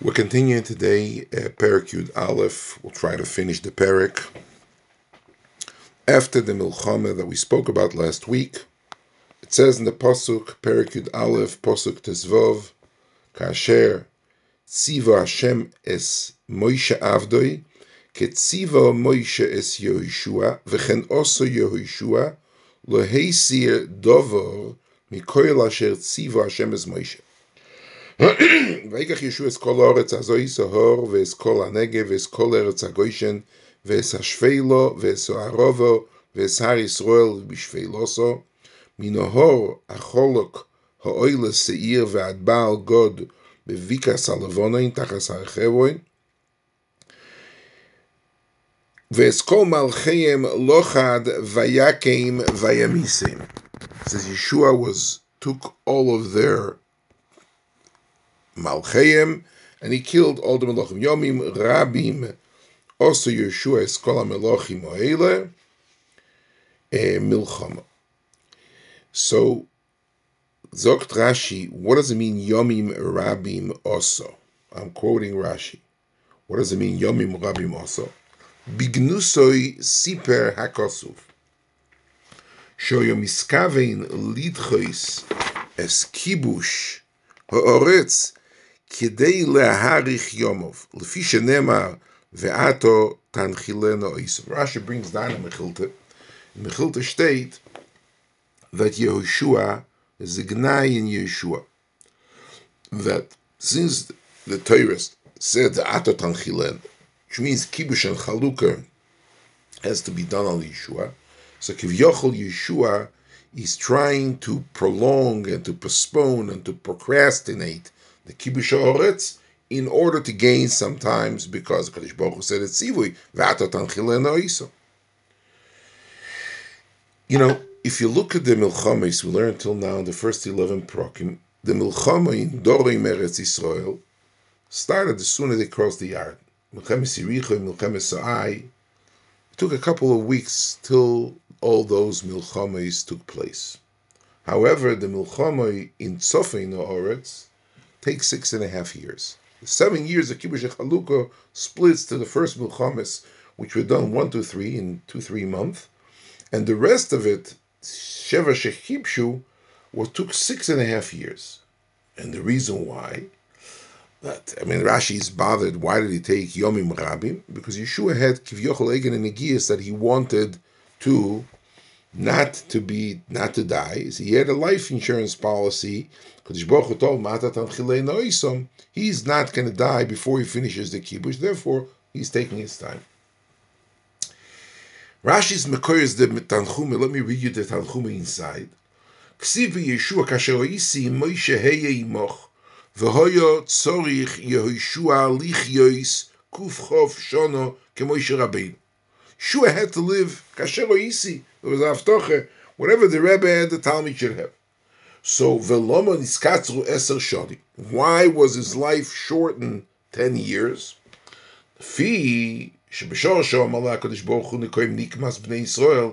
We're continuing today, uh, Perik Yud Aleph. We'll try to finish the Perik. After the Milchama that we spoke about last week, it says in the Pasuk, Perik Yud Aleph, Pasuk Tezvov, Kasher, Tziva Hashem es Moshe Avdoi, Ketziva Moshe es Yehoshua, V'chen oso Yehoshua, Loheisir Dovor, Mikoil Asher Tziva Hashem es Moshe. ויקח ישוע את כל הארץ הזוהי סהור, ואת כל הנגב, ואת כל ארץ הגוישן, ואת השפלו, ואת סוהרובו, ואת הר ישראל בשפלוסו, מנהור החולוק האוילס שעיר ועד בעל גוד בביקס הלבונין, תחס הר חברוין, ואת כל מלכיהם לא חד ויקם וימיסם. It says Yeshua was, took all of their Malcheim, and he killed all the Melachim. Yomim Rabim, also Yeshua is Eskola Melachim Oele, eh, Milchama. So, Zokt Rashi, what does it mean Yomim Rabim also? I'm quoting Rashi. What does it mean Yomim Rabim also? Bignusoi Siper Hakosuf. Shoyo miskavein lidchois es kibush haaretz כדי להאריך יומוב, לפי שנאמר, ועתו תנחילנו איסו. Rashi brings down in Mechilta, in Mechilta state that Yehoshua is a gnai in Yeshua. That since the Torah said the Ato Tanchilen, which means Kibush and Chalukah has to be done on Yeshua, so Kivyochel Yeshua is trying to prolong and to postpone and to procrastinate the kibush in order to gain sometimes because Kadosh Baruch said it's sivui v'atot You know, if you look at the milchamis we learned until now, the first eleven prokim, the milchama in Dorim Eretz started as soon as they crossed the yard. Milchemes Yericho, Milchemes Sa'ai. It took a couple of weeks till all those milchamis took place. However, the milchama in Tzofei Haaretz takes six and a half years. The seven years of Kibush Chalukah splits to the first Milchamis, which were done one to three in two, three months, and the rest of it, Sheva Shechibshu, was took six and a half years. And the reason why, that I mean, Rashi is bothered. Why did he take Yomim Rabim? Because Yeshua had Kivyochel Egen and Negias that he wanted to not to be not to die. So he had a life insurance policy. He's not going to die before he finishes the kibush. Therefore, he's taking his time. Rashi's Mekoy is the Tanchume. Let me read you the Tanchume inside. Ksiv Yeshua kasher isi Moshe heye imoch v'hoyo tzorich Yehoshua lichyois kuf chof shono kemoishe Rabbeinu. Shua had to live kasher isi it was aftoche. Whatever the Rebbe had, the Talmud should have. So veloma niskatzru eser shadi. Why was his life shortened ten years? Fi שבשור שום עלה הקדוש ברוך הוא נקוים נקמס בני ישראל,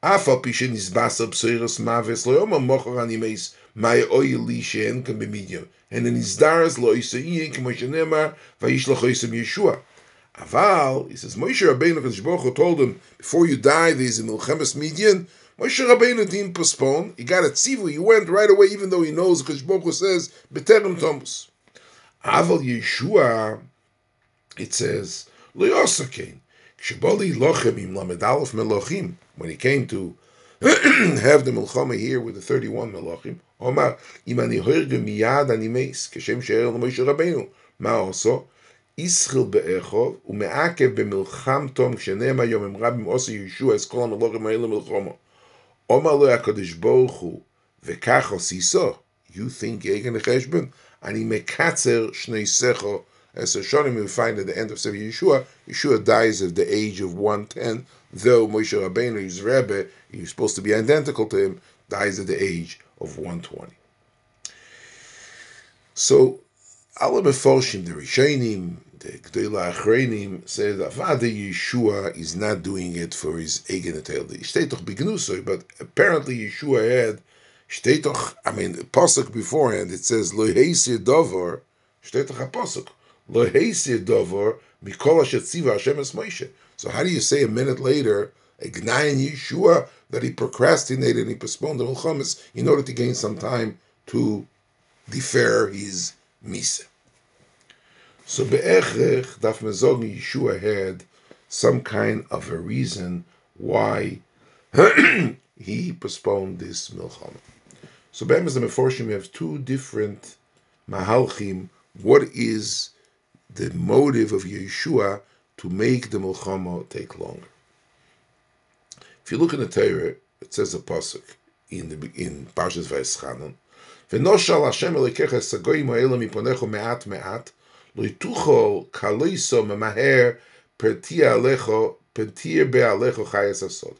אף על פי שנזבס הבשוירס מוות, לא יאמר מוכר הנימס, מה יאוי לי שאין כאן במדיום. הן הנזדרס לא יסעיין, כמו שנאמר, וישלח יסם ישוע. Aval, he says, Moshe Rabbeinu, Kadosh Baruch Hu told him, before you die, there's a Milchemes Midian. Moshe Rabbeinu didn't postpone. He got a tzivu. He went right away, even though he knows Kadosh Baruch Hu says, B'terem Tomus. Aval Yeshua, it says, Lo Yosakein. Ksheboli Lochem im Lamed Aleph Melochim. When he came to have the Milchama here with the 31 Melochim, Omar, Imani Hoirge Miyad Animes, Keshem She'er Moshe Rabbeinu. Ma also, Yisrael be'echov, u'me'akev be'milcham tom, shenem hayom em rabim osa Yeshua, es kolam alochem ha'ele milchomo. Omar lo HaKadosh Baruch Hu, v'kach you think you're going to cheshbon? Ani mekatzer shnei secho, as the Shonim we find at the end of Sefer Yeshua, Yeshua dies at the age of 110, though Moshe Rabbeinu, his Rebbe, he's supposed to be identical to him, dies at the age of 120. So alle Meforshim, the Rishonim, the Gdoila Achreinim says that Father Yeshua is not doing it for his doch Bignusoi, but apparently Yeshua had, steht doch, I mean, Pasuk beforehand, it says, Lo Heisir Dover, steht doch a Pasuk, lo heisir dover mikol asher Hashem es Moshe. So how do you say a minute later, Ignayin Yeshua, that he procrastinated and he postponed the Milchamis in order to gain some time to defer his Misa? So be'echrech, Daf Mezog Yeshua had some kind of a reason why he postponed this milchama. So Be'emes the Meforshim, we have two different mahalchim. What is the motive of Yeshua to make the milchama take longer? If you look in the Torah, it says a pasuk in the in Parshas Vayischanan. ונושל השם אלוקיך את הגויים האלה מפניך מעט מעט, לא יתוכו כליסו ממהר פרטיע עליך, פרטיע בעליך חייס הסוד.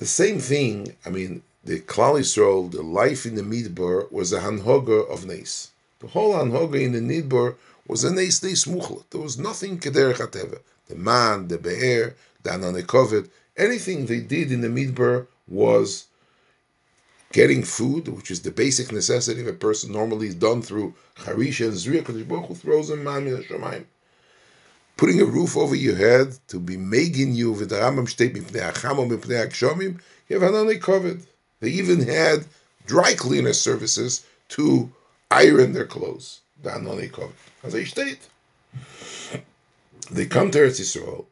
The same thing, I mean, the Klal Yisrael, the life in the Midbar, was a Hanhoga of Nes. The whole Hanhoga in the Midbar was a Nes Nes Muchlet. There was nothing Keder Chateva. The man, the Be'er, the Ananekovet, anything they did in the Midbar was getting food, which is the basic necessity of a person normally is done through Harisha and Zriya, Baruch throws in the putting a roof over your head to be making you with the Rambam state mipnei achamo mipnei akshomim, you have another covered. They even had dry cleaner services to iron their clothes. The anoni covered. As I state, they come to Eretz Yisrael,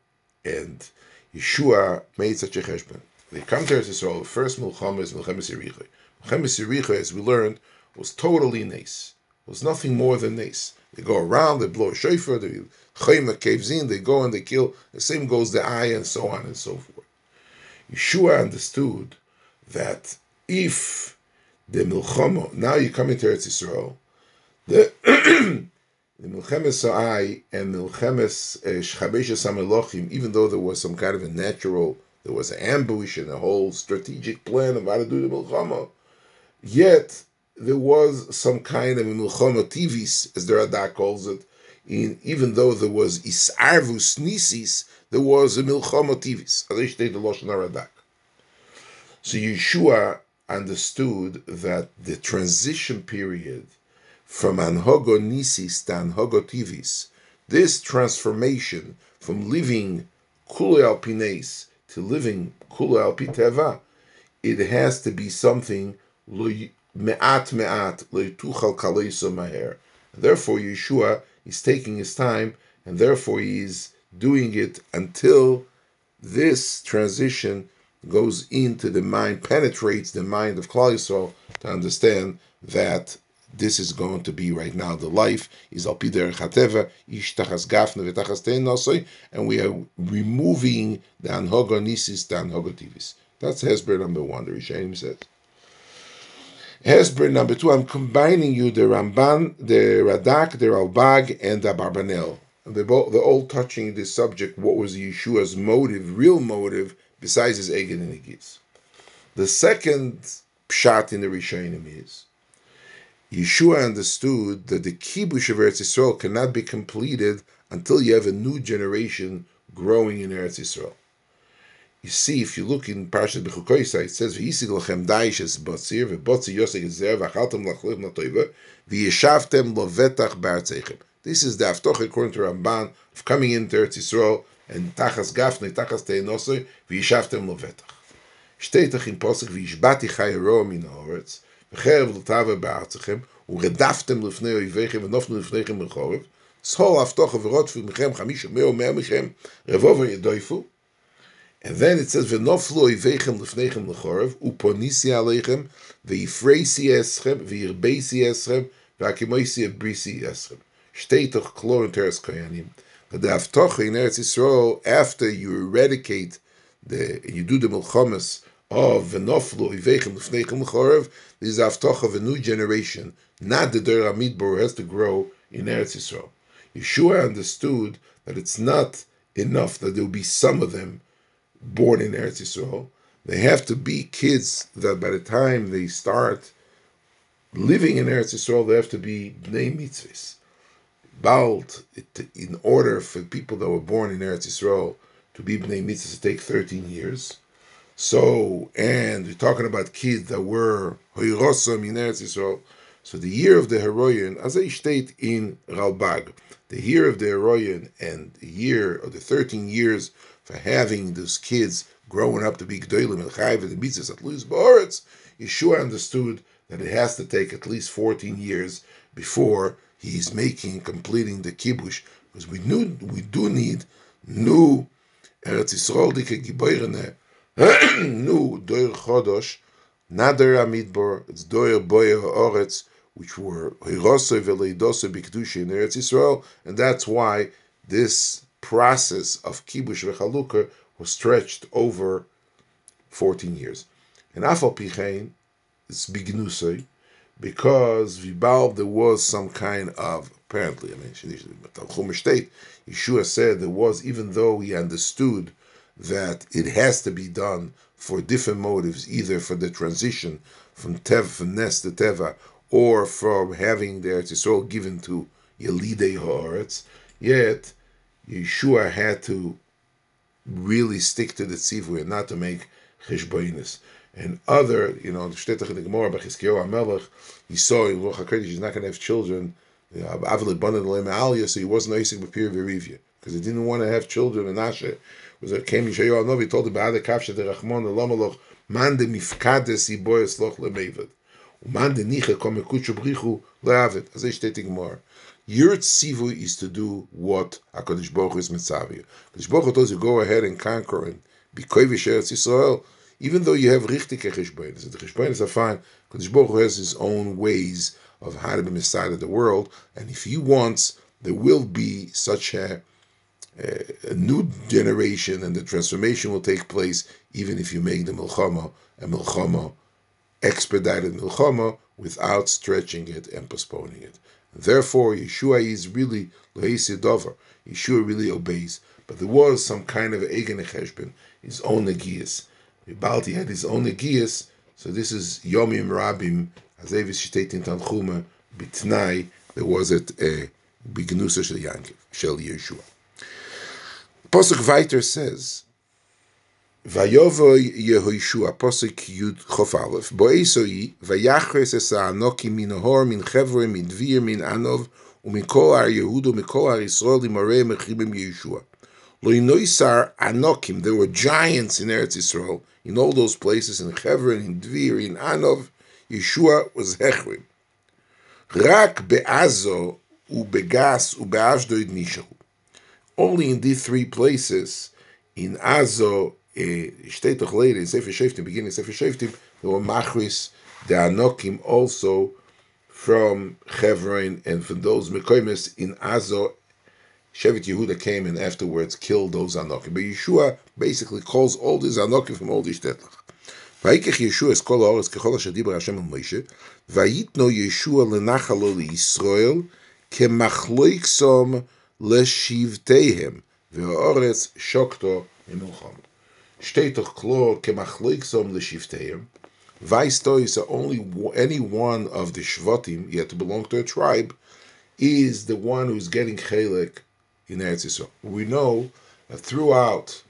and Yeshua made such a cheshbon. They come to Eretz Yisrael. The first milchama is milchemes Yericha. Milchemes Yericha, as we learned, was totally nace. Was nothing more than nace. They go around, they blow a shofar, they chaim the caves in, they go and they kill. The same goes the eye and so on and so forth. Yeshua understood that if the milchama, now you come into Eretz Yisrael, the the milchemes eye and milchemes eh, shchabeshes hamelochim, even though there was some kind of a natural, there was an ambush and a whole strategic plan of how to do the milchama, yet there was some kind of a milchama tivis, as the Radak calls it, in, even though there was isarvus nisis, there was a milchama tivis. So Yeshua understood that the transition period from anhogo nisis to anhogo tivis, this transformation from living kulu alpines to living kulu alpiteva, it has to be something me'at me'at le'tuchal kaleiso maher. Therefore, Yeshua is taking his time, and therefore he is doing it until this transition goes into the mind, penetrates the mind of Klal to understand that this is going to be right now the life is al chateva ish tachas gafne v'tachas and we are removing the anhoga nisis the. That's Hesber number one. The Rishonim says. Hesber number two, I'm combining you the Ramban, the Radak, the Ralbag, and the Barbanel. They're, both, they're all touching this subject. What was Yeshua's motive, real motive, besides his Egan and Igis? The second pshat in the Rishonim is Yeshua understood that the kibush of Eretz Yisrael cannot be completed until you have a new generation growing in Eretz Yisrael. You see, if you look in Parashat Bechukoisa, it says, "V'yisig lachem daish es batzir v'botzi yoseg ezer v'achaltem lachlev natoiva v'yeshavtem lovetach ba'artzeichem." This is the aftoch according to Ramban of coming into Eretz Yisrael and tachas gafnei tachas teinosoi v'yeshavtem lovetach. Shteitach in posik v'yishbati chayero min haaretz v'cherev l'tava ba'artzechem ורדפתם לפני אויביכם ונופנו לפניכם בחורף, סחור אבטוח ורודפו מכם חמישה מאה ומאה מכם, רבוב ידויפו, and then it says, "V'noflu ivechem lefnechem lechorev uponisi alechem ve'ifreisi eschem ve'irbeisi eschem ve'akimoisi ebrisi eschem." Shtei toch klor teres koyanim. But the avtocha in Eretz Yisrael, after you eradicate the, you do the milchamas of v'noflu ivechem lefnechem lechorev, this is of a new generation, not the Der Amidbor has to grow in Eretz Yisrael. Yeshua understood that it's not enough that there will be some of them born in Eretz Yisrael. They have to be kids that by the time they start living in Eretz Yisrael, they have to be bnei mitzvahs. Bald, in order for people that were born in Eretz Yisrael to be bnei mitzvahs, to take 13 years. So, and we're talking about kids that were hoyrosam in Eretz Yisrael. So the year of the heroine, as I state in Ralbag, the year of the heroine and the year of the 13 years for having those kids growing up to be Gdoilim and Chayv and the mitzvahs at Luz Ba'aretz, Yeshua understood that it has to take at least 14 years before he's making, completing the kibush, because we knew we do need new Eretz Yisrael new Doir Chodosh, Nader Amidbor, it's Doir Boyer Oretz, which were Hirosoi Veleidosoi Bikdushi in Eretz Yisrael, and that's why this process of Kibush Vechalukah was stretched over 14 years. And Afal Pichein, it's Bignusoi, because Vibal there was some kind of apparently, I mean, Yeshua said there was, even though he understood that it has to be done for different motives, either for the transition from Tev, from Nes to Teva, or from having the Eretz Yisrael given to Yelidei Haaretz, yet Yeshua had to really stick to the tzivui and not to make cheshboinus. And other, you know, the Shtetach in the Gemara, Bechizkiyahu HaMelech, he saw in Ruach HaKodesh he's not going to have children, so he wasn't Isaac Bapir Verivia, because he didn't want to have children. And Asher was a came Yishayahu Novi, told him, Ba'ad Kafsha de Rachmon, Lamaloch, Man de Mifkades Iboyes Loch Lemevad. Man de Niche Kom Ekutshu Brichu Leavet. As I state Gemara. Your tzivu is to do what HaKadosh Baruch Hu is mitzvah. HaKadosh Baruch Hu tells you, go ahead and conquer and be koivish Eretz Yisrael, even though you have richtig cheshbonis. The cheshbonis are fine. HaKadosh Baruch Hu has his own ways of how to be Messiah of the world, and if he wants, there will be such a, a, new generation, and the transformation will take place even if you make the milchama a milchama expedited milchama without stretching it and postponing it. Therefore, Yeshua is really dover. Yeshua really obeys. But there was some kind of egen cheshbon, his own negias. Balti had his own negias, so this is Yomim Rabim, as Avis steht in Tanchuma, Bitnai, there was it a Bignusa Shel Yankiv, Shel Yeshua. Posuk weiter says, Vayovo Yehoshua, Posuk Yud Chof Aleph, Boesoi, Vayachres es Anoki min Hor, min Chevre, min Dvir, min Anov, ומן כל הר יהוד ומכל הר ישראל למראה מחיבים ישוע. לא ינויסר anokim, there were giants in Eretz Yisrael, in all those places, in Hebron, in Dvir, in Anov, Yeshua was Hechrim. Rak be'azo ubegas ube'ashdod nishahu. Only in these three places, in Azo, Shtei toch later, in Sefer Sheftim, beginning of Sefer Sheftim, there were Machris, the Anokim also from Hebron and from those Mekoimes in Azo. Shevet Yehuda came and afterwards killed those Anokim. But Yeshua basically calls all these Anokim from all these Tetlach. ויקח ישוע את כל האורץ ככל אשר דיבר השם אל מוישה, ויתנו ישוע לנחלו לישראל כמחלוקסום לשבטיהם, והאורץ שוקתו ממלחם. שתי תאכלו כמחלוקסום לשבטיהם, Vaisto is only any one of the Shvatim, yet to belong to a tribe, is the one who's getting Chelek in Eretz Yisrael. We know that throughout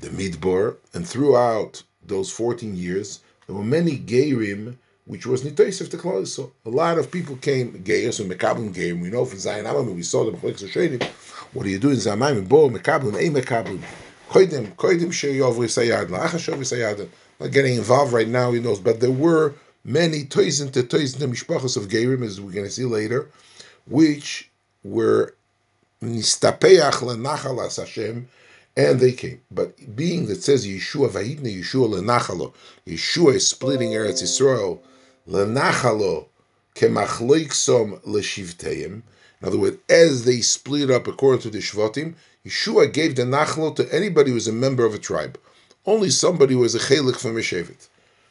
the Midbar and throughout those 14 years, there were many Geirim, which was Klal So a lot of people came, Geirim, so Mekablim Geirim. We know from Zayin Amam, we saw them, what do you do in Zamayim? Bo, Mekablim, Ei Mekablim. Koidim, Koidim Sheyovri Sayad, La'achashovi Sayad. Not getting involved right now, he knows, but there were many Toisin to Toisin to Mishpachos of Geirim, as we're going to see later, which were Nistapeach Lenachal Hashem, and they came. But being that says Yeshua Vahidna Yeshua lenachalo, Yeshua is splitting Eretz Yisrael lenachalo kemachloiksom leshivteim. In other words, as they split up according to the Shvatim, Yeshua gave the nachlo to anybody who was a member of a tribe. Only somebody who was a chelik from a shevet.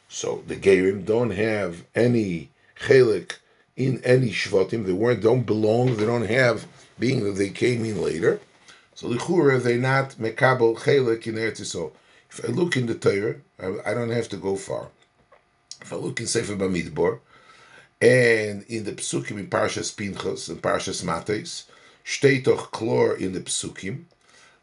So the Gerim don't have any chelik in any Shvatim. They weren't don't belong. They don't have being that they came in later. So lichura they not mekabel chelik in Eretz Yisrael. If I look in the Torah, I, I, don't have to go far. If I look in Sefer Bamidbar, and in the Psukim in Parshas Pinchas and Parshas Mates, shtetoch klor in the Psukim,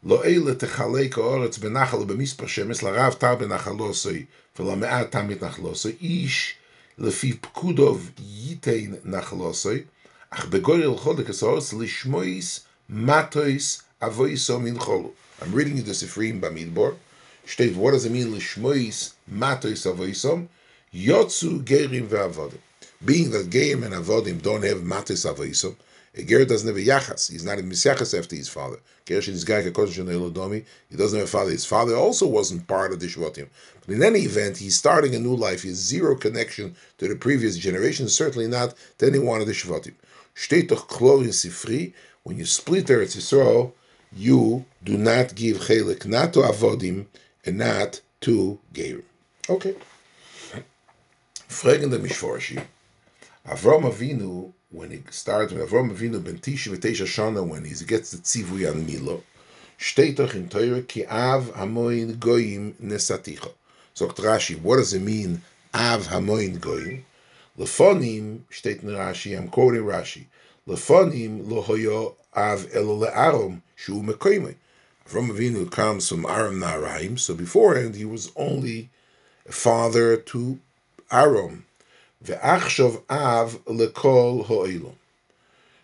lo eile techalek haaretz benachal b'mispar shemes larav tar benachalosei v'lame'at tam mitnachalosei ish לפי פקודוב ייתן נחלוסוי, אך בגויל חולק הסוס לשמויס matois avoiso min cholu. I'm reading you the Sifrim Bamidbor. State, what does it mean l'shmois matois avoisom? Yotzu gerim ve'avodim. Being that gerim and avodim don't have matois avoisom, a ger doesn't have a yachas. He's not a misyachas after his father. Ger shin guy domi. He doesn't have a father. His father also wasn't part of the Shvatim. But in any event, he's starting a new life. He has zero connection to the previous generation. Certainly not to anyone of the Shvatim. Steht doch klo in Sifri. When you split Eretz Yisrael, you do not give chelik not to avodim and not to gerim. Okay. Fragen der Mishforshi. Avram Avinu when he starts, with Avram Avinu ben Tisha v'Teisha Shana when he gets the tzivui on Milo, steht doch in Torah ki av hamoin goyim nesaticha. So Rashi, what does it mean av hamoin goyim? Lefonim steht in Rashi, I'm quoting Rashi. Lefonim lohoyo av elo le'arom shu mekoyme. Avram Avinu comes from Aram Naraim, so beforehand he was only a father to Aram. Ve'achshav av lekol ho'ilum.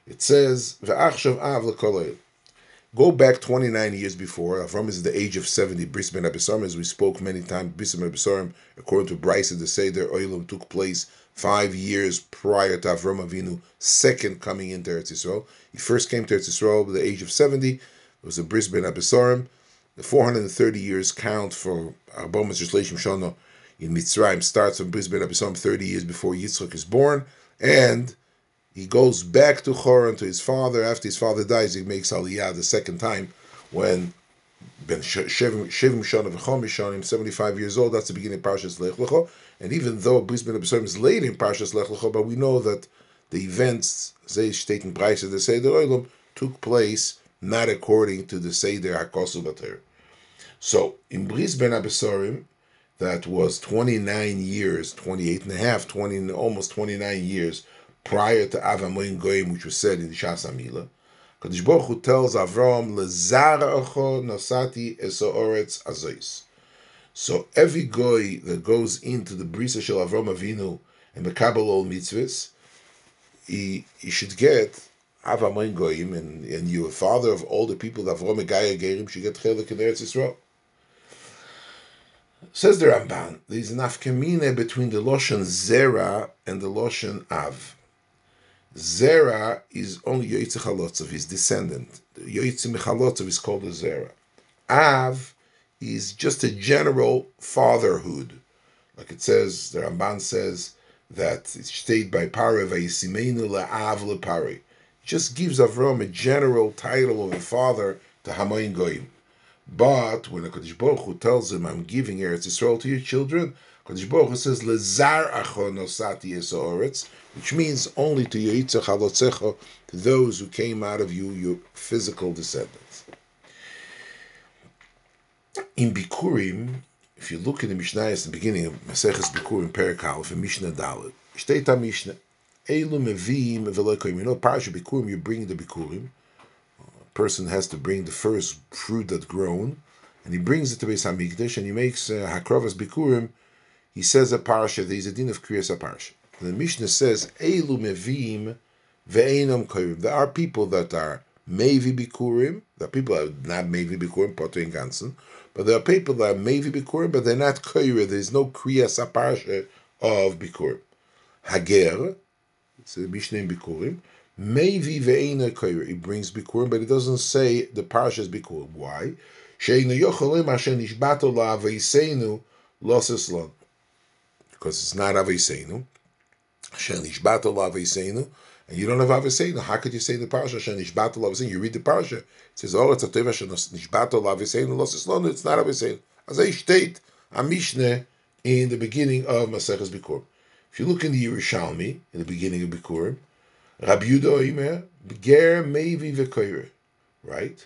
It says, Ve'achshav av lekol ho'ilum. Go back 29 years before. Avram is the age of 70. Bris ben Abisarim, as we spoke many times, Bris ben Abisarim, according to Bryce, the Seder Oilam took place five years prior to Avram Avinu, second coming into Eretz Yisrael. He first came to Eretz Yisrael at the age of 70. It was a Bris ben Abisarim. The 430 years count for Arbomas Leishim Shana in Mitzrayim starts from Bris Ben Abisom 30 years before Yitzchak is born, and he goes back to Choron to his father. After his father dies, he makes Aliyah the second time when Ben Shevim Shana V'chom Shonim, 75 years old. That's the beginning of Parshas Lech Lecho. And even though Bris Ben is late in Parshas Lech Lecho, but we know that the events, Shteten Bryce of the Seder Oilam, took place not according to the Seder HaKosu Bater. So, in Bris Ben that was 29 years, 28 and a half, 20, almost 29 years prior to Avamoin Goyim, which was said in the Shas Amila. Kadosh Baruch Hu tells Avram, "Lezaracho nosati esoretz azois." So every goy that goes into the brisa shel Avram Avinu and Mekabel all mitzvahs, he, he should get Avamoin Goyim, and, and you, a father of all the people that Avram Megaya Gerim, should get Chelik in Eretz Yisrael. Says the Ramban, there is an afkamine between the Loshan Zera and the Loshan Av. Zera is only Yoitze Chalotzov, his descendant. Yoitze Mechalotzav is called a Zera. Av is just a general fatherhood. Like it says, the Ramban says that it's stated by Pare, Vayisimenu le'av le'pare. just gives Avram a general title of a father to Hamoin Goyim. But when the Kodesh Baruch Hu tells him, "I'm giving Eretz Yisrael to your children," Kodesh Baruch Hu says, "Lezar achonosati esoretz," which means only to Yitzchak halotzecha, to those who came out of you, your physical descendants. In Bikurim, if you look in the Mishnah, at the beginning of Maseches Bikurim, Perik Aleph, and Mishnah Dalet, Shtei Mishnah, Elu Mevim Velokoyim. You know, Parashat Bikurim, you bring the Bikurim person has to bring the first fruit that grown, and he brings it to Beis Hamikdash, and he makes uh, Hakrovas Bikurim. He says a parsha. There is a din of kriyas a parsha. The Mishnah says Elu mevim ve'enam koyim. There are people that are mevi bikurim. There are people that are not mevi bikurim, potter in ganzen. But there are people that are mevi bikurim, but they're not koyim. There is no kriyas a parsha of bikurim. Hager, it's a Mishnah in bikurim. Maybe ve'ena koyer. He brings bikurim, but it doesn't say the parsha is bikurim. Why? Sheinu yocholim asher nishbato la'aveisenu losses lon. Because it's not aveisenu. Asher nishbato la'aveisenu. And you don't have aveisenu. How could you say the parsha asher nishbato la'aveisenu? You read the parsha. It says, oh, it's a teva asher nishbato la'aveisenu losses lon. It's not aveisenu. As I state, a Mishnah in the beginning of Maseches Bikurim. If you look in the Yerushalmi, in the beginning of Bikurim, Rabbi Yudo Oimer, Ger Mevi Vekoire, right?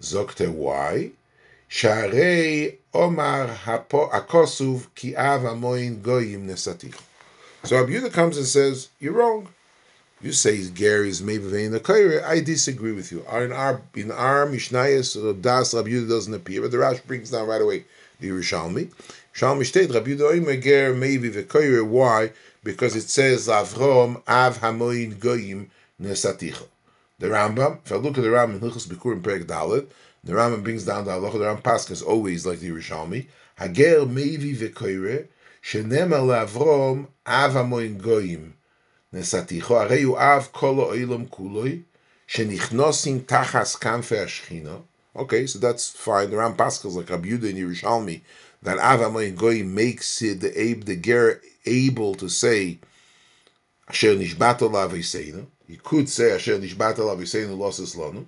Zokte why? Sharei Omar Hapo Akosuv Ki Av Amoin Goyim Nesatich. So Rabbi comes and says, you're wrong. You say Ger is Mevi Vein I disagree with you. In our in our Mishnayos, Das Rabbi doesn't appear, but the Rash brings down right away the Yerushalmi. Shalmi State Rabbi Yudo Oimer Ger Mevi Vekoire. Why? Because it says Avrom Av Hamoin Goyim Nesaticha. The Rambam, if I look at the Rambam in Hilchos Bikurim Perek Dalet, the Rambam brings down the halacha. The Rambam Paskas always like the Yerushalmi. Hager Mevi Vekoire Shenem Al Avrom Av Hamoin Goyim Nesaticha. Arei Hu Av Kolo Oilam Kuloi Shenichnosim Tachas Kanfe Ashchina. Okay, so that's fine. The Ram Pascal like Rabbi Yudah in Yerushalmi that Avamoy Goy makes it the Abe the Ger able to say Asher Nishbato Laviseinu. You could say Asher Nishbato Laviseinu Losses Lonu.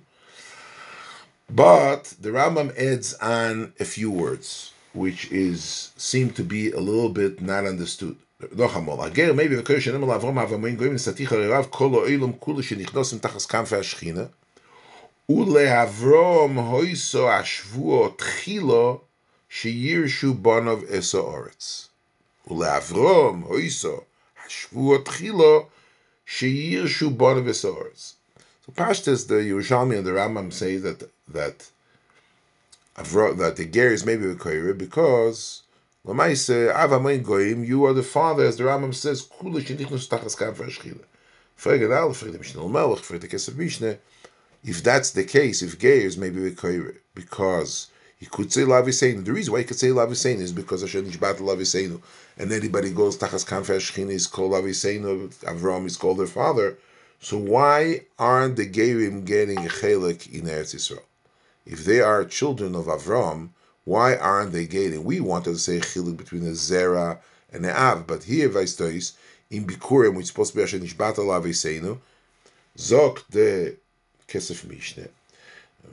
But the Rambam adds on a few words, which is seem to be a little bit not understood. maybe the Kirchen Emel Avrom Avamoy Goy Saticha Rav Kolo Eilum Kula Shenichnosim Tachas Kanfe Ashchina. ולאברום הויסו השבוע תחילו שירשו בונוב אסו אורץ. ולאברום הויסו השבוע תחילו שירשו בונוב אסו אורץ. So Pashtas, the Yerushalmi and the Rambam say that that Avro, that the Ger is maybe a Koire because Lamaise Avamoin Goyim, you are the father, as the Rambam says, Kula Shenichnos Tachas Kam Fashchila. Frege Dal, Frege Mishnah Melech, Frege Kesef Mishnah, if that's the case, if gay is maybe because he could say Laviseinu. The reason why he could say Laviseinu is because Hashem Nishbat Laviseinu. And anybody goes Tachas Kanfe Shechina is called Laviseinu, Avram is called their father. So why aren't the Gerim getting a chelik in Eretz Yisrael? If they are children of Avram, why aren't they getting? We wanted to say chelik between a Zera and a Av, but here Vaistois, in Bikurim, which is supposed to be Hashem Nishbat Laviseinu, Zok the Kesef Mishneh.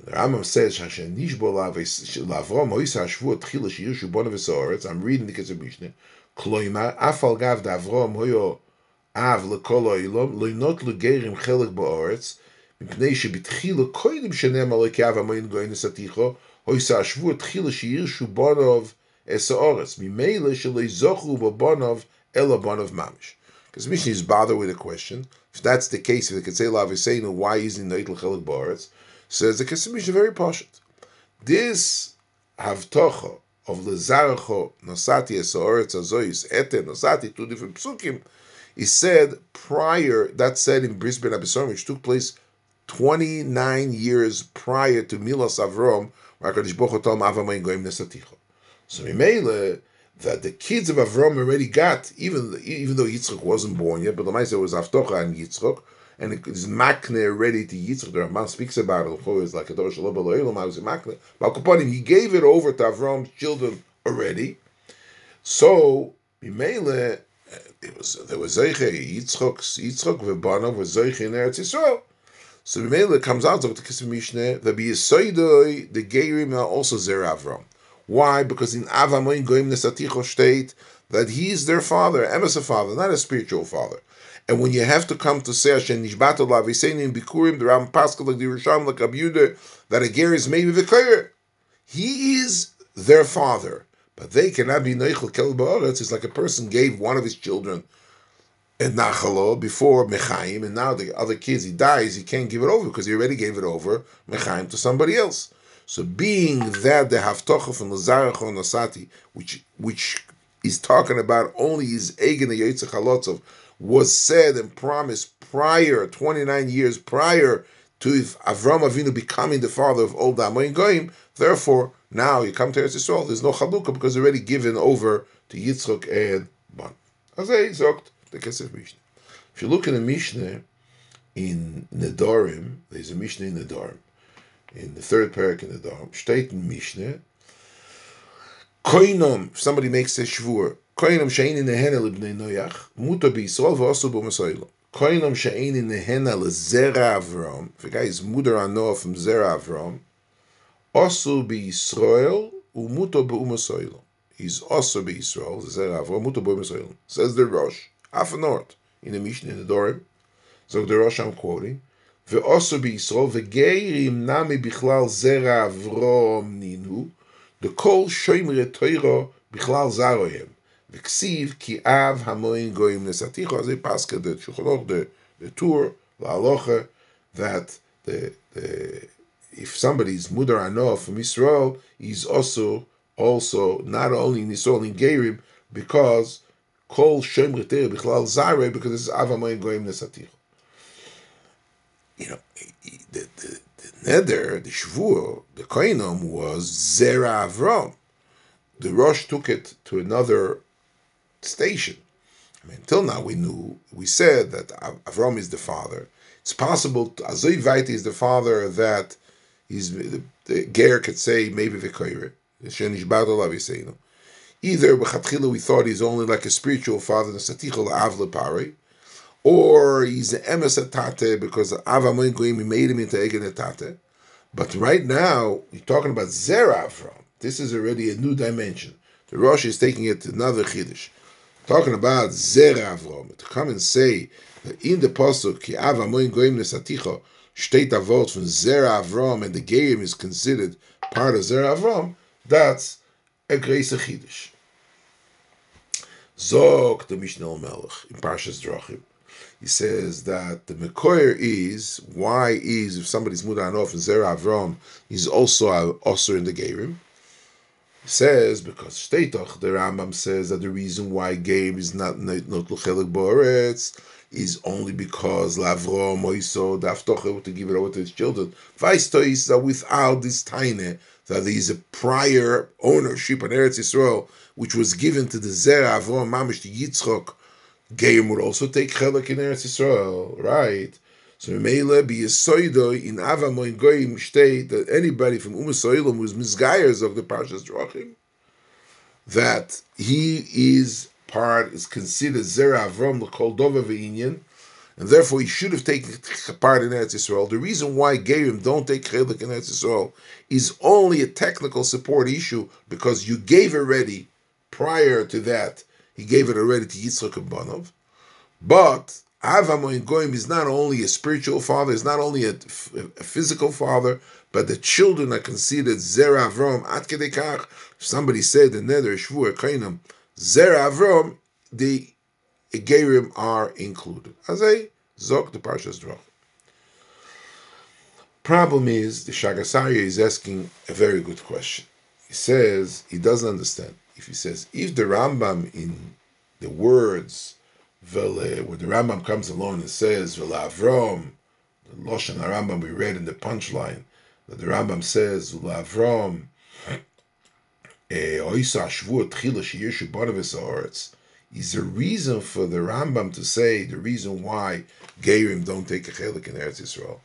The Rambam says, "Hashem nishbo lavrom hoisa shvu tchila shiyirshu bona v'soretz." I'm reading the Kesef Mishneh. Kloima afal gav davrom hoyo av lekol oilom loinot legerim chelik ba'oretz mipnei shebitchila koidim shenem alekev amoyin goyin esaticho hoisa shvu tchila shiyirshu bonov esaoretz mimele shelei zochu b'bonov ela bonov mamish. Because Mishnah is bothered with a question. If that's the case, if they could say Laviseinu, why isn't Neitel Chelik Baretz? Says the Kesef Mishnah very posh. This Havtocha of Lezaracho Nosati Esoretz Azois Ete Nosati, two different psukim, is said prior, that's said in Bris ben Abisom, which took place 29 years prior to Milos Avrom, where HaKadosh Baruch. So Mimele, that the kids of Avram already got, even even though Yitzchok wasn't born yet, but the Maisa was Avtocha and Yitzchak, and it is Makne ready to Yitzchak. The Ramban speaks about it. It's like a Dor Shalom Elohim. I was in. But he gave it over to Avram's children already. So Mimele, it was there was Zeiche Yitzchak Yitzchak Vebanav was in Eretz Yisrael. So Mimele comes out of the Kesef Mishneh that be Yisoidoi the Geirim are also Zer Avram. Why? Because in Avamoin Goim Nesaticho state that he is their father, Emes a father, not a spiritual father. And when you have to come to say Hashem Nishbato Lavisein in Bikurim, the Ram Pascal, like the Risham, like Abuda, that a ger is maybe Vikoyer. He is their father. But they cannot be Neichel Kel Ba'aretz. It's like a person gave one of his children in Nachalo before Mechaim, and now the other kids, he dies, he can't give it over because he already gave it over, Mechaim, to somebody else. So being that the Haftocha from Lazarach Nosati, which which is talking about only his Egen Yitzchak Halotzov, was said and promised prior, 29 years prior to Avram Avinu becoming the father of old Amoyin Goyim, therefore, now you come to Eretz Yisrael, there's no Chalukah because already given over to Yitzchok and Ban. As I the Kesef Mishnah. If you look in the Mishnah in Nedarim, there's a Mishnah in Nedarim in the third parak in steht in Mishnah, Koinom, if somebody makes a shvur, Koinom she'in in nehena libnei noyach, muta b'Yisrael v'osu b'masoilo. Koinom she'in in nehena l'zera Avram, if a guy is muder anoah from zera Avram, osu b'Yisrael umuto b'umasoilo. He's also b'Yisrael, zera Avram, muto b'umasoilo. Says the Rosh, half a north, in the Mishnah, in the Dorim. So the Rosh I'm quoting, ועושו בישראל, וגרים נמי בכלל זרע אברום נינו, דכל שוימרי תוירו בכלל זרו הם. V'ksiv ki av hamoin goyim nesaticho. As they pass the the, tour, the halacha, that the, the if somebody's mudar ano from Israel, he's also also not only nisol in gerim because kol shem retir bichlal zare because it's av hamoin goyim nesaticho. You know, the, the, the nether, the shvur, the koinom was zera avram. The Rosh took it to another station. I mean, until now we knew, we said that Avram is the father. It's possible, Vaiti is the father that he's, the, the Ger could say maybe Vikoyre. Either we thought he's only like a spiritual father, or he's an emes tate because Avamoin Goim made him into Egen tate. But right now, you're talking about Zera Avram. This is already a new dimension. The Rosh is taking it to another Chiddush. Talking about Zera Avram. To come and say that in the Pasuk, Ki Avamoin Goim Nesaticho, steht Avot from Zera Avram, and the Geim is considered part of Zera Avram, that's a great Chiddush. Zog the Mishnah Melech in Parshas Drachim. He says that the Mekoyer is, why is, if somebody's Mudan off in Zera Avram, he's also also in the Gerim. Says, because Shteitoch, the Rambam says that the reason why game is not not Luchelik Boretz is only because Lavro Moiso, the to give it over to his children. Vaisto is that without this Taine, that there is a prior ownership on Eretz Yisrael, which was given to the Zera Avrom Mamish, the Yitzchok, Geim would also take chelik in Eretz Yisrael, right? So Mele be Yisoido in Avamoin Goyim state that anybody from Umas Soilim who's misgayers of the Parshas Drachim, that he is part is considered Zera Avram L'Kol Dova Ve'inyan, and therefore he should have taken part in Eretz Yisrael. The reason why Gerim don't take chelik in Eretz Yisrael is only a technical support issue because you gave it already prior to that he gave it already to Yitzchak and Banov. But Avamoin Goim is not only a spiritual father, is not only a, a, physical father, but the children are considered Zera Avram. Somebody said the Neder Shvu Kainam, Zera Avram, the Gerim are included. As a Zok the Parshas Drach. Problem is, the Shaagas Aryeh is asking a very good question. He says he doesn't understand if he says, if the Rambam in the words, where the Rambam comes along and says, Avrom, the Loshan Rambam we read in the punchline, that the Rambam says, Avrom, eh, is a reason for the Rambam to say the reason why Gerim don't take a chelik in Eretz Yisrael.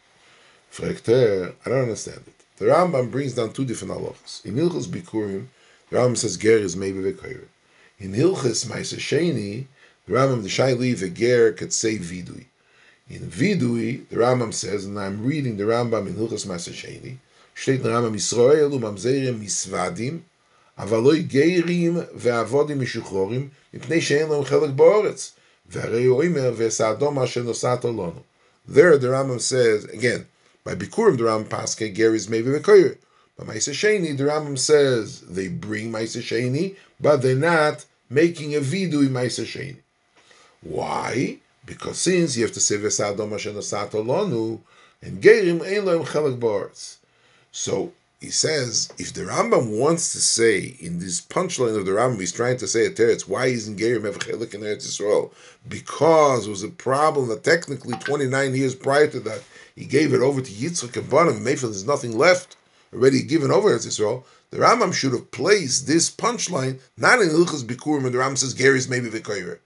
I don't understand it. The Rambam brings down two different halachas. In Ilchos Bikurim, the Rambam says ger is maybe v'koyer. In Hilchis Maisa Sheni, the Rambam the Shaili v'ger could say vidui. In vidui, the Rambam says, and I'm reading the Rambam in Hilchis Maisa Sheni, steht the Rambam umamzerim misvadim. There the Rambam says, again, by Bikurim the Rambam paske ger is maybe v'koyer. But Maisa Sheni, the Rambam says they bring Maisa Sheni, but they're not making a vidu in Maisa Sheni. Why? Because since you have to say Vesadom Hashem Lonu, and Gerim Ein Chelak Baritz. So he says, if the Rambam wants to say in this punchline of the Rambam, he's trying to say a teretz, why isn't Gerim ever chelik in Eretz Yisrael? Because it was a problem that technically 29 years prior to that, he gave it over to Yitzchak and Banim, Mayfield, there's nothing left already given over to Israel, the Rambam should have placed this punchline not in Hilchas Bikurim, and the Rambam says Gary's maybe Vikoyer.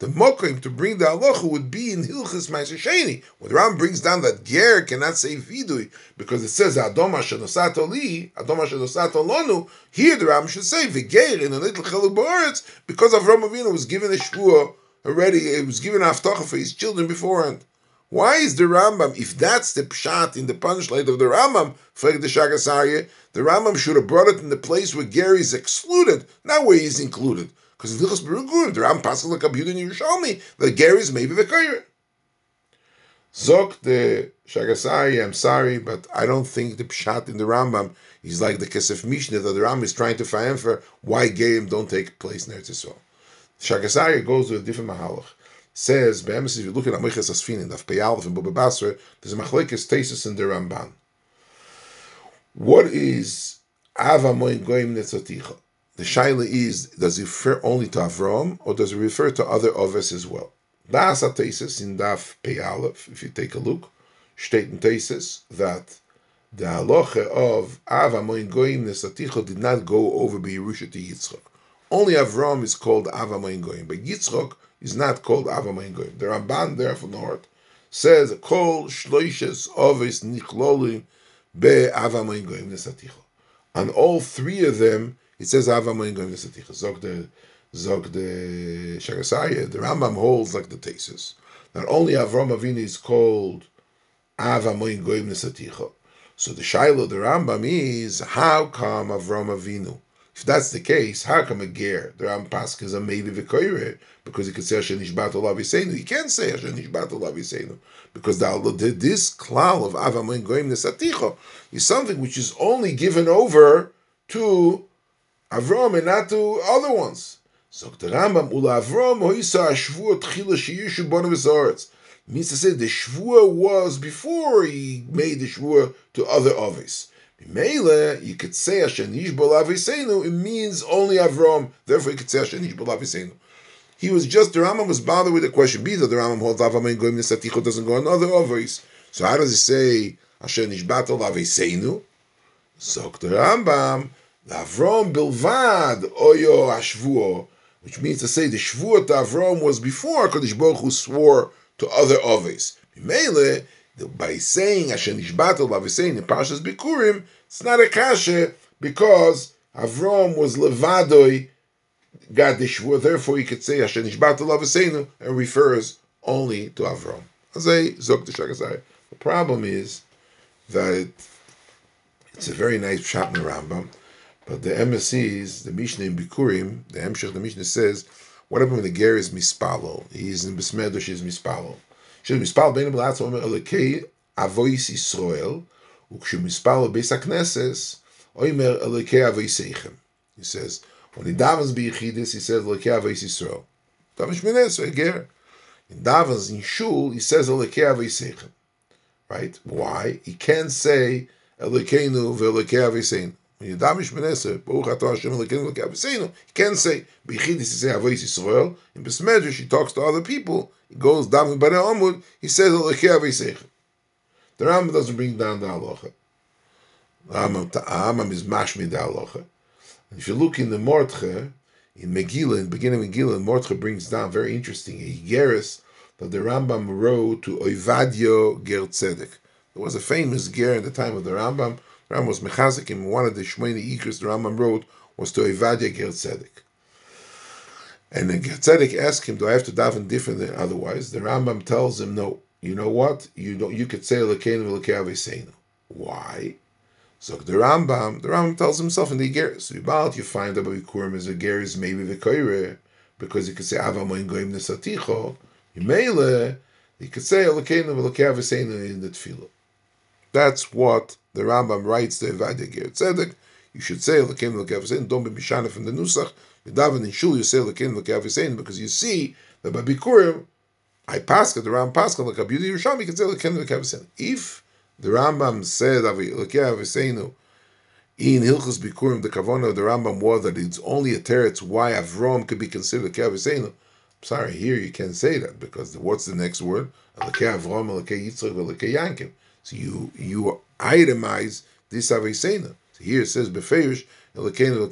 The mokim to bring the halacha would be in Hilchas Ma'aseh When the Rambam brings down that Ger cannot say vidui because it says Adom Shenosato Li, Adom Lonu. Here the Rambam should say Viger in a little Cheluk because Avram Avinu was given a shvua already. It was given aftacha for his children beforehand. Why is the Rambam, if that's the pshat in the punchline of the Rambam, for the Shaagas Aryeh, the Rambam should have brought it in the place where Gary is excluded, not where he's included. Because in Hilchas Berugurim, the Rambam passes like Abiyud and Yerushalmi, the Gary is maybe the Kair. Zok the Shaagas Aryeh, I'm sorry, but I don't think the pshat in the Rambam is like the Kesef Mishnah that the Rambam is trying to find for why Gerim don't take place in Eretz Yisrael. Shaagas Aryeh goes to a different mahalach says, Be'emes, if you look at Amichas Asfin in Daf Peyalef and Baba Basra, there's a machlekes tesis in the Ramban. What is Ava Moin Goim Netzaticha? The shaila is, does it refer only to Avram or does it refer to other oves as well? Das Tesis in Daf Pei if you take a look, steht in Tesis that the halacha of Av Amoin Nesaticho did not go over Beirusha to Yitzchak. Only Avram is called Av Amoin but Yitzchak is not called Av Amoin. The Ramban there from the north says, Kol Shloishes Oves Nichlolim Be Av Amoin Nesaticho. On all three of them, it says Ava Moin Goyim Nesaticha. Zog the Zog the Shaagas Aryeh. The Rambam holds like the Tesis. Not only Avram Avinu is called Ava Moin Goyim Nesaticha. So the Shiloh the Rambam is how come Avram Avinu? If that's the case, how come a ger? The Rambam Pask is a maybe v'koyre because he could say Hashem Nishbat Olav Yisenu. He can't say Hashem Nishbat Olav Yisenu because the, this klal of Avamoin Goyim Nesaticho is something which is only given over to Avram and not to other ones. So the Rambam Ula Avram Hoisa Ashvua Tchila Shiyushu Bonav Zoretz means to say the Shvua was before he made the Shvua to other Ovis. Mele, you could say Hashem Nishbol Aviseinu, it means only Avram, therefore you could say Hashem Nishbol Aviseinu. He was just, the Rambam was bothered with the question, be that the Rambam holds Avram and Goim Nesaticho doesn't go on other Ovis. So how does he say Hashem Nishbatel Aviseinu? So the Rambam, Avram Bilvad Oyo Ashvuo, which means to say the Shvuot Avram was before Kodesh Baruch Hu swore to other Oves. Mele, by saying Hashem Nishbatel by saying in Parshas Bikurim, it's not a kasha because Avram was levadoi got the Shvuah. Therefore, he could say Hashem Nishbatel and refers only to Avram. The problem is that it's a very nice shot in the Rambam. But the MSCs, the Mishnah in Bikurim, the Hemshech, the Mishnah says, what happened when the ger is mispalo? He's in Besmedosh, he's mispalo. She's mispalo ben b'latz omer elekei avois Yisrael, ukshu mispalo beis hakneses, omer elekei avoiseichem. He says, when he davens b'yichidis, he says elekei avois Yisrael. Davens shmineso, a ger. In davens in shul, he says elekei avoiseichem. Right? Why? He can't say elekeinu ve'elekei avoiseinu. Elokeinu Elokei Aviseinu. He can say B'chidis he say Avois Yisrael. In Besmedrash he talks to other people. He goes down with Bnei Amud. He says Elokei Aviseinu. The Rambam doesn't bring down the halacha. The Rambam is mashmi the halacha. If you look in the Mordche, in Megillah, in the beginning of Megillah, Mordche brings down very interesting a Geras that the Rambam wrote to Oivadio Ger Tzedek. There was a famous ger in the time of the Rambam Ram was mechazik him. One of the Shmoni Ikris the Rambam wrote was to Evadia Ger Tzedek. And the Ger Tzedek asked him, "Do I have to daven different than otherwise?" The Rambam tells him, "No. You know what? You don't. You could say Lekeinu Lekeaveseinu. Why?" So the Rambam, the Rambam tells himself in the Ger. So about you find that Bikurim is a Ger is maybe the Koire because you could say Avamoin Goim Nesaticho. Mele, you could say Lekeinu Lekeaveseinu in the Tefillah. That's what the Rambam writes to Evadia Ger Tzedek. You should say Lakim Lakavisein. Don't be Mishana from the Nusach. You daven in Shul. You say Lakim Lakavisein because you see that by Bikurim, I pass the Rambam Pascha like a beauty Yerushalmi can say Lakim Lakavisein. If the Rambam said Lakaviseinu in Hilchus Bikurim, the Kavona of the Rambam was that it's only a teretz why Avram could be considered Lakaviseinu. I'm sorry, here you can't say that because what's the next word? Avram, Yitzchak, Yankim. So you you itemize this Avisena. So here it says Beferish, according to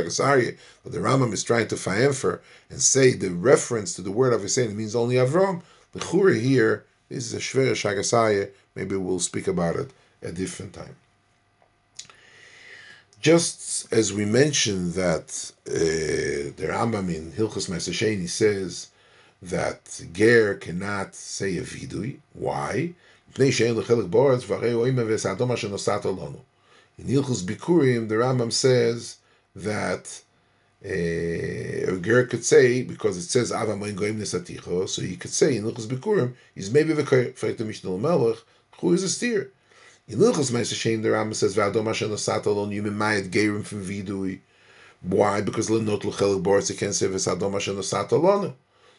Shaagas Aryeh, the Rambam is trying to fa'emfer and say the reference to the word Avisena means only Avram. The Chura here is a Shver Shaagas Aryeh. Maybe we'll speak about it a different time. Just as we mentioned that uh, the Rambam in Hilchos Masasheni says that Ger cannot say a vidui. Why? In Ilchus Bikurim, the Rambam says that uh, a Ger could say, because it says Ava Moin Goim Nesaticho, so he could say in Ilchus Bikurim, is maybe Fragt the Mishnah Melech, who is a steer. In Ilchus Masashem, the Rambam says, V'adom Hashem Nosat Alon, you mayat Gerim from vidui. Why? Because Lenot L'chelik Boretz, it can't say V'adom Hashem Nosat Alon.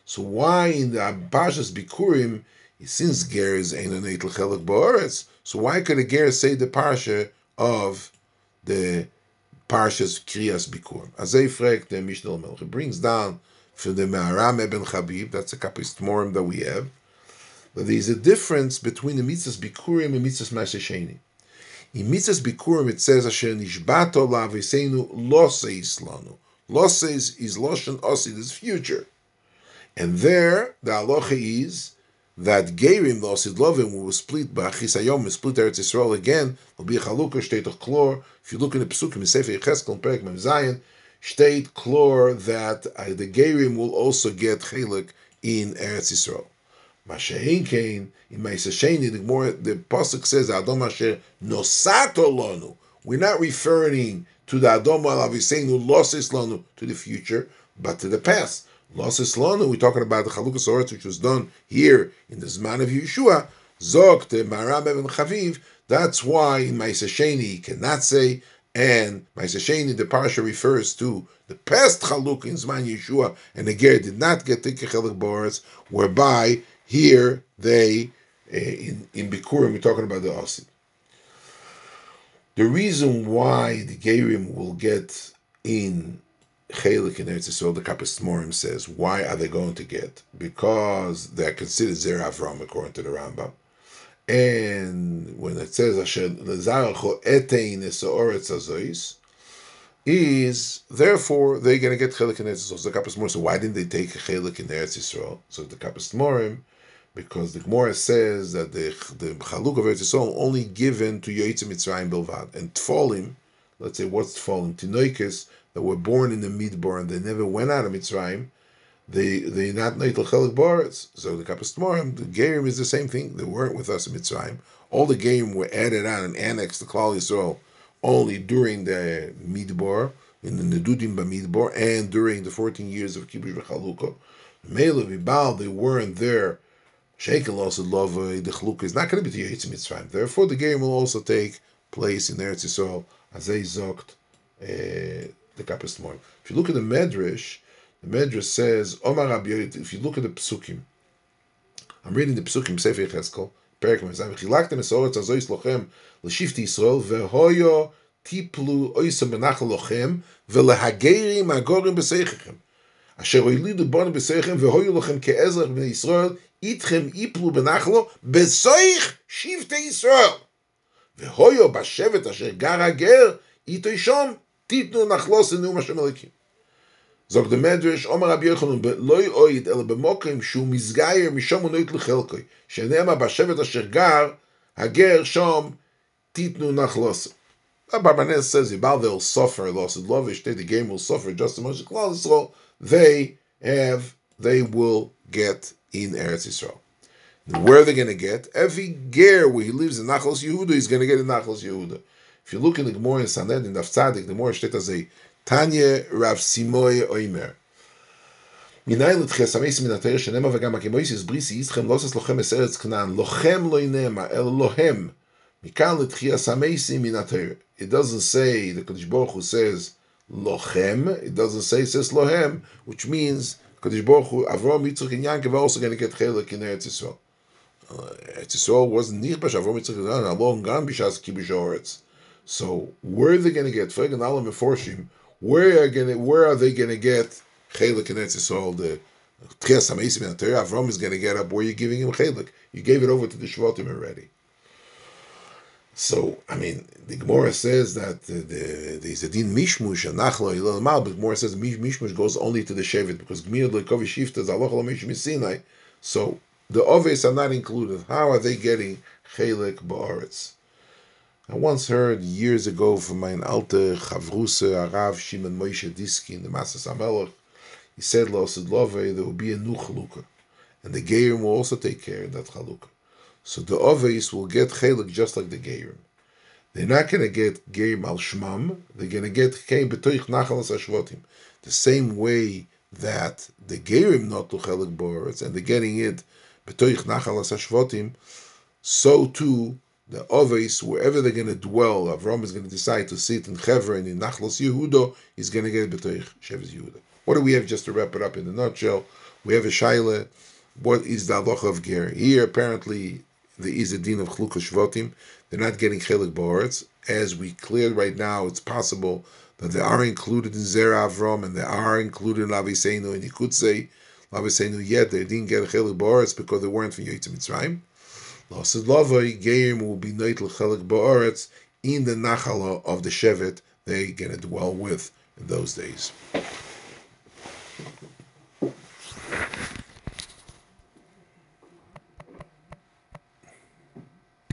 So why in the Abashas Bikurim, since Ger is Ein Eitel Chelik Ba'aretz, so why could a Ger say the parsha of the Parshas Kriyas Bikurim. Azay fragt the Mishnah Melch. Brings down from the Maharam Eben Chabib, that's a kapis Morim that we have, that there is a difference between the mitzvahs Bikurim and mitzvahs Masasheni. In mitzvahs Bikurim it says, Asher nishbato la v'seinu loseis lanu. Loseis is Loshen Osid, is future. And there, the halacha is that Gerim, the Osid Lovim, will split by Chisayom, split Eretz Yisrael again, will be a chalukah, state of klor. If you look in the Pesukim, in Sefer Yecheskel, Perek Mem Zayin, state klor that uh, the Gerim will also get chalik in Eretz Yisrael. Mashein Kain, in Maisa Sheni, the more the Pasuk says, Adom Asher Nosato Lonu. We're not referring to the Adom Alavisenu Losis Lonu to the future, but to the past. Losis Lonu, we're talking about the Chalukas Oretz, which was done here in the Zman of Yeshua. Zok, the Maram Eben Chaviv, that's why in Maisa Sheni he cannot say, and Maisa Sheni, the Parsha refers to the past Chaluk in Zman Yeshua, and the Ger did not get Tikka Chaluk Boretz, whereby here they, uh, in, in Bikurim, we're talking about the Osid. The reason why the Gerim will get in Chelik in Eretz Yisrael, the Kapis Morim says, why are they going to get? Because they're considered Zer Avram according to the Rambam. And when it says Asher Lezaracho Etein Esoretz Azois, is therefore they're going to get Chelik in Eretz Yisrael. So the Kapis Morim, so why didn't they take Chelik in Eretz Yisrael? So the Kapis Morim because the Gemara says that the the Chaluk of Eretz Yisrael only given to Yoitzim Mitzrayim Bilvad and Tfolim, let's say what's Tfolim, Tinoikis that were born in the Midbar and they never went out of Mitzrayim, they they not Neitel Chelik Boretz. So the Kappas Tmorim, the Gerim is the same thing. They weren't with us in Mitzrayim. All the Gerim were added on and annexed to Klal Yisrael only during the Midbar, in the Nedudim Bamidbar, and during the 14 years of Kibush V'Chalukah. Mele Vibal, they weren't there Shekel also love the chluk is not going to be the Yitzim Mitzrayim. Therefore, the game will also take place in Eretz Yisrael as they zokt the Kapis Morim. If you look at the Medrash, the Medrash says Omar Rabbi If you look at the Psukim, I'm reading the Psukim Sefer Cheskel. פרק מ"ז, וחילקתם את האורץ הזו לוחם לשבט ישראל, והויו טיפלו אויסם בנחל לוחם, ולהגרים הגורים בסייכם. אשר הולידו בונו בסייכם, והויו לכם כאזרח בני ישראל, איתכם איפלו בנחלו, בסויך שבטי ישראל. והויו בשבט אשר גר הגר, איתו שום, תיתנו נחלוס לנאום השם אלוקים. זוג דמדרש, עומר רבי יוחנן, לא יועיד, אלא במוקרים שהוא מסגייר משום ונועית לחלקוי, שנאמר בשבט אשר גר, הגר שום, תיתנו נחלוס. Barbanel says, Yibal, they'll suffer loss of love, the game will suffer just as much as Klal Yisrael. They have, they will get in Eretz Yisrael. Where are they going to get? Every ger where he lives in Nachos Yehuda, he's going to get in Nachos Yehuda. If you look in the Gemara in Saned, in Daf Tzadik, the Gemara steht as a Tanya Rav Simoy Oimer. מנין לתחס המייס מן התאר שנאמר וגם הכמויסיס בריסי ישכם לא עשס לוחם את ארץ כנען לוחם לא ינאמר אלא לוהם מכאן לתחייה המייסים מן התאר it doesn't say the Kodesh Baruch Hu says lochem it doesn't say it says lohem which means Kodesh Baruch Hu, Avram, Yitzchak, and Yankov are also going to get chelik in Eretz Yisrael. Yisrael wasn't nichbash Avram, Yitzchak, and gan bishas kibush Oretz. So where are they going to get? Fragen Alam Meforshim, where are going where are they going to get chelik in Eretz Yisrael? The Tchias Hameisim and Torah, Avram is going to get up. Where are you giving him chelik? You gave it over to the Shvatim already. So, I mean, the Gemara says that the, the, din mishmush, and nachlo, ilal mal, but Gemara says mishmush goes only to the shevet, because gmir lekovi shifta is aloch lomish misinai. So, the oves are not included. How are they getting chelik ba'aretz? I once heard years ago from my alte chavruse Arav Shimon Moshe Diski in the Masas Amelech, he said, Lo Love, there will be a new. And the Gerim will also take care of that chalukah. So the oves will get Chelik just like the Gerim. They're not going to get Gerim al Shmam, they're going to get Keim Betoich Nachal Ashvotim. The same way that the Gerim not to Chelik Boretz, and they're getting it So too the Oves, wherever they're going to dwell, Avram is going to decide to sit in Chevron, in Nachlos Yehudo, he's going to get Betoich Sheves Yehuda. What do we have just to wrap it up in a nutshell? We have a Shaila. What is the halacha of ger? Here, apparently, there is a din of chlukah shvatim. They're not getting chelik ba'aretz. As we cleared right now, it's possible that they are included in Zera Avram and they are included in Laviseinu, and you Laviseinu yet they didn't get chelik ba'aretz because they weren't from Yitzim Mitzrayim. Lasid Lavai, uh, Gerim will be Neitel chelik ba'aretz in the Nachala of the Shevet they to dwell with in those days.